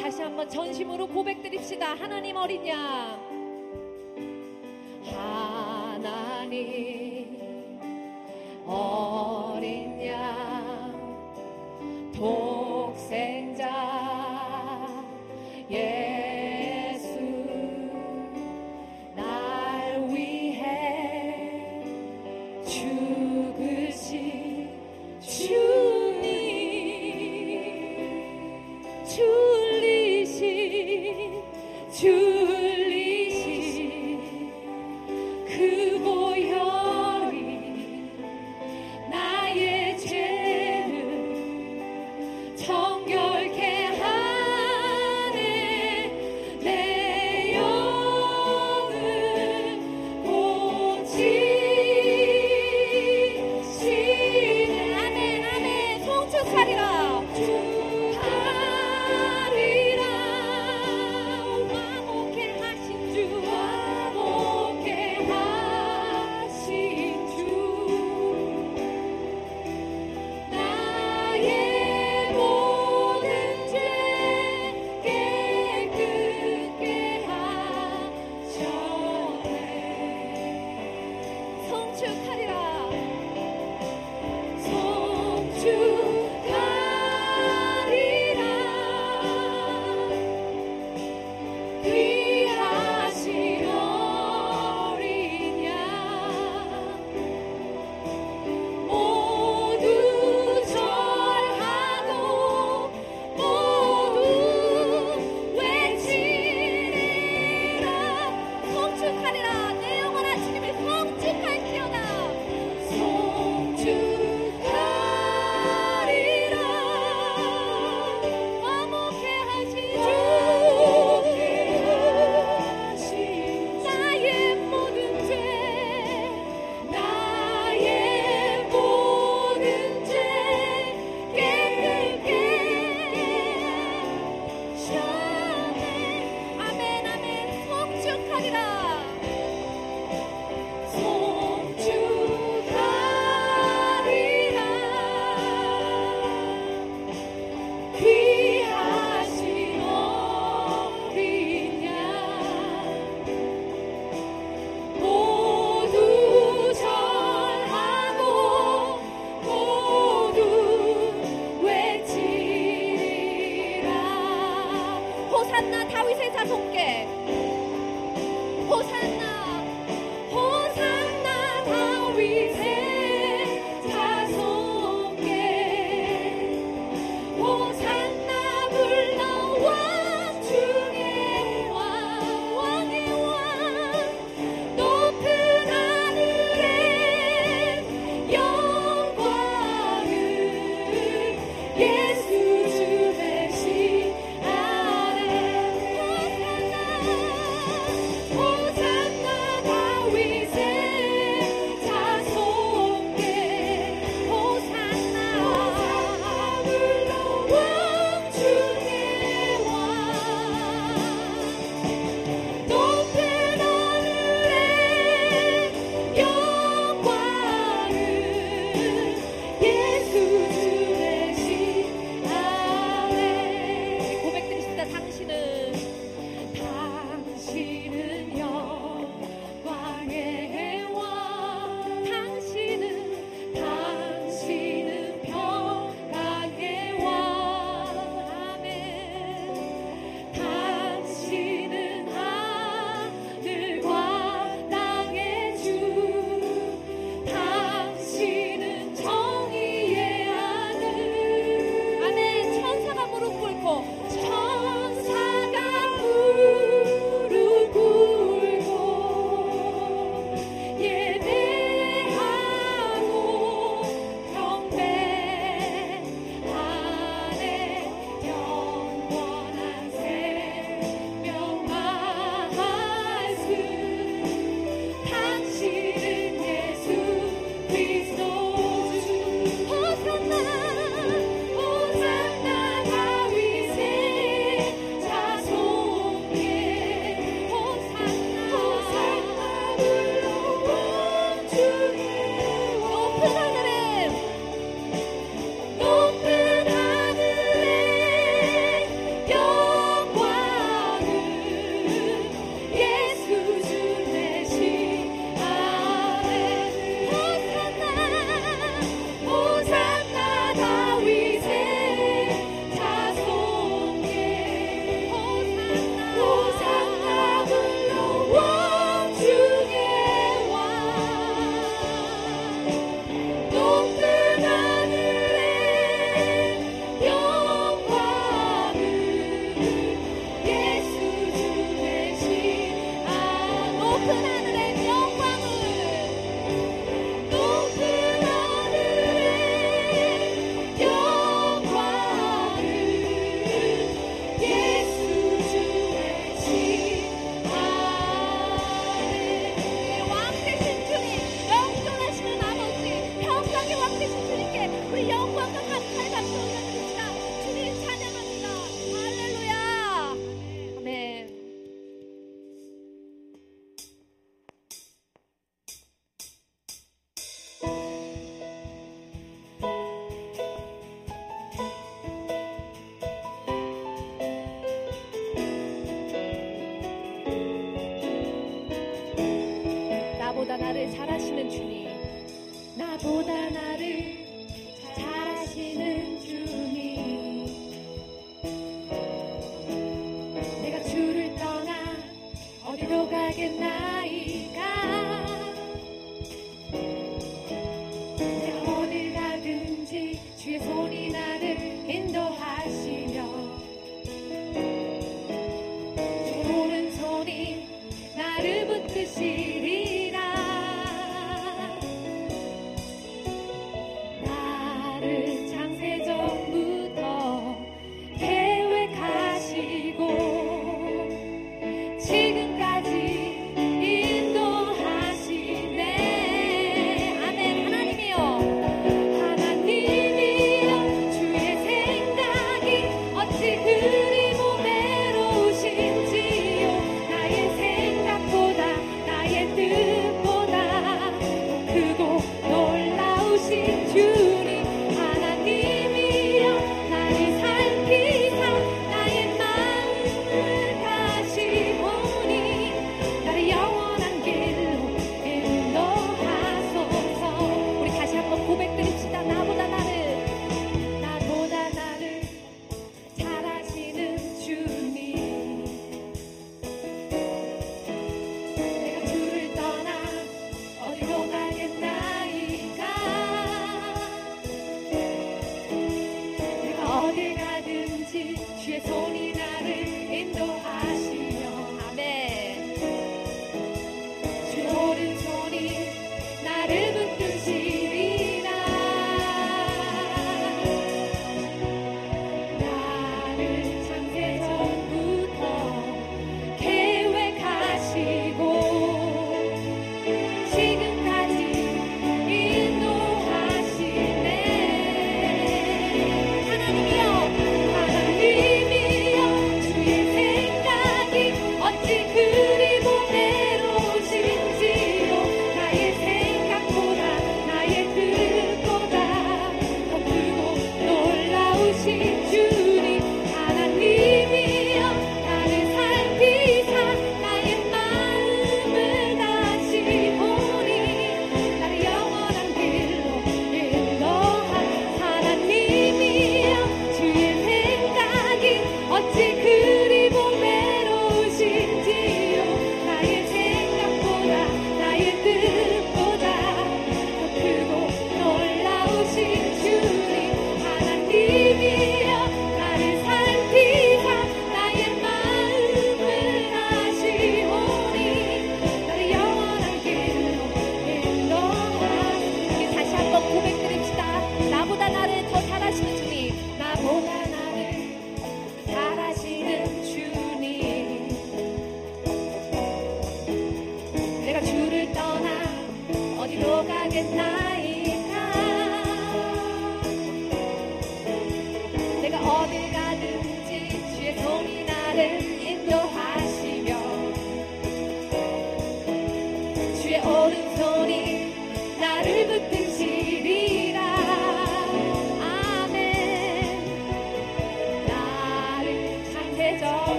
다시 한번 전심으로 고백드립시다. 하나님 어린 양. 하나님 어린 따위 세사 손게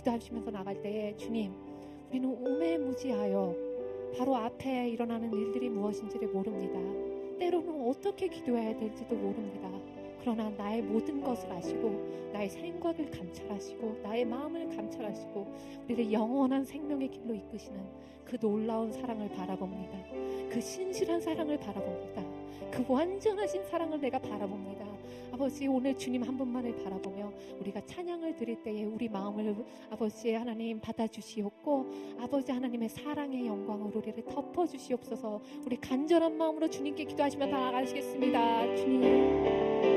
기도하시면서 나갈 때에 주님, 우리는 오매무지하여 바로 앞에 일어나는 일들이 무엇인지를 모릅니다. 때로는 어떻게 기도해야 될지도 모릅니다. 그러나 나의 모든 것을 아시고 나의 생각을 감찰하시고 나의 마음을 감찰하시고 우리를 영원한 생명의 길로 이끄시는 그 놀라운 사랑을 바라봅니다. 그 신실한 사랑을 바라봅니다. 그 완전하신 사랑을 내가 바라봅니다. 아버지 오늘 주님 한 분만을 바라보며 우리가 찬양을 드릴 때에 우리 마음을 아버지 하나님 받아주시옵고 아버지 하나님의 사랑의 영광으로 우리를 덮어주시옵소서. 우리 간절한 마음으로 주님께 기도하시며 나아가시겠습니다. 주님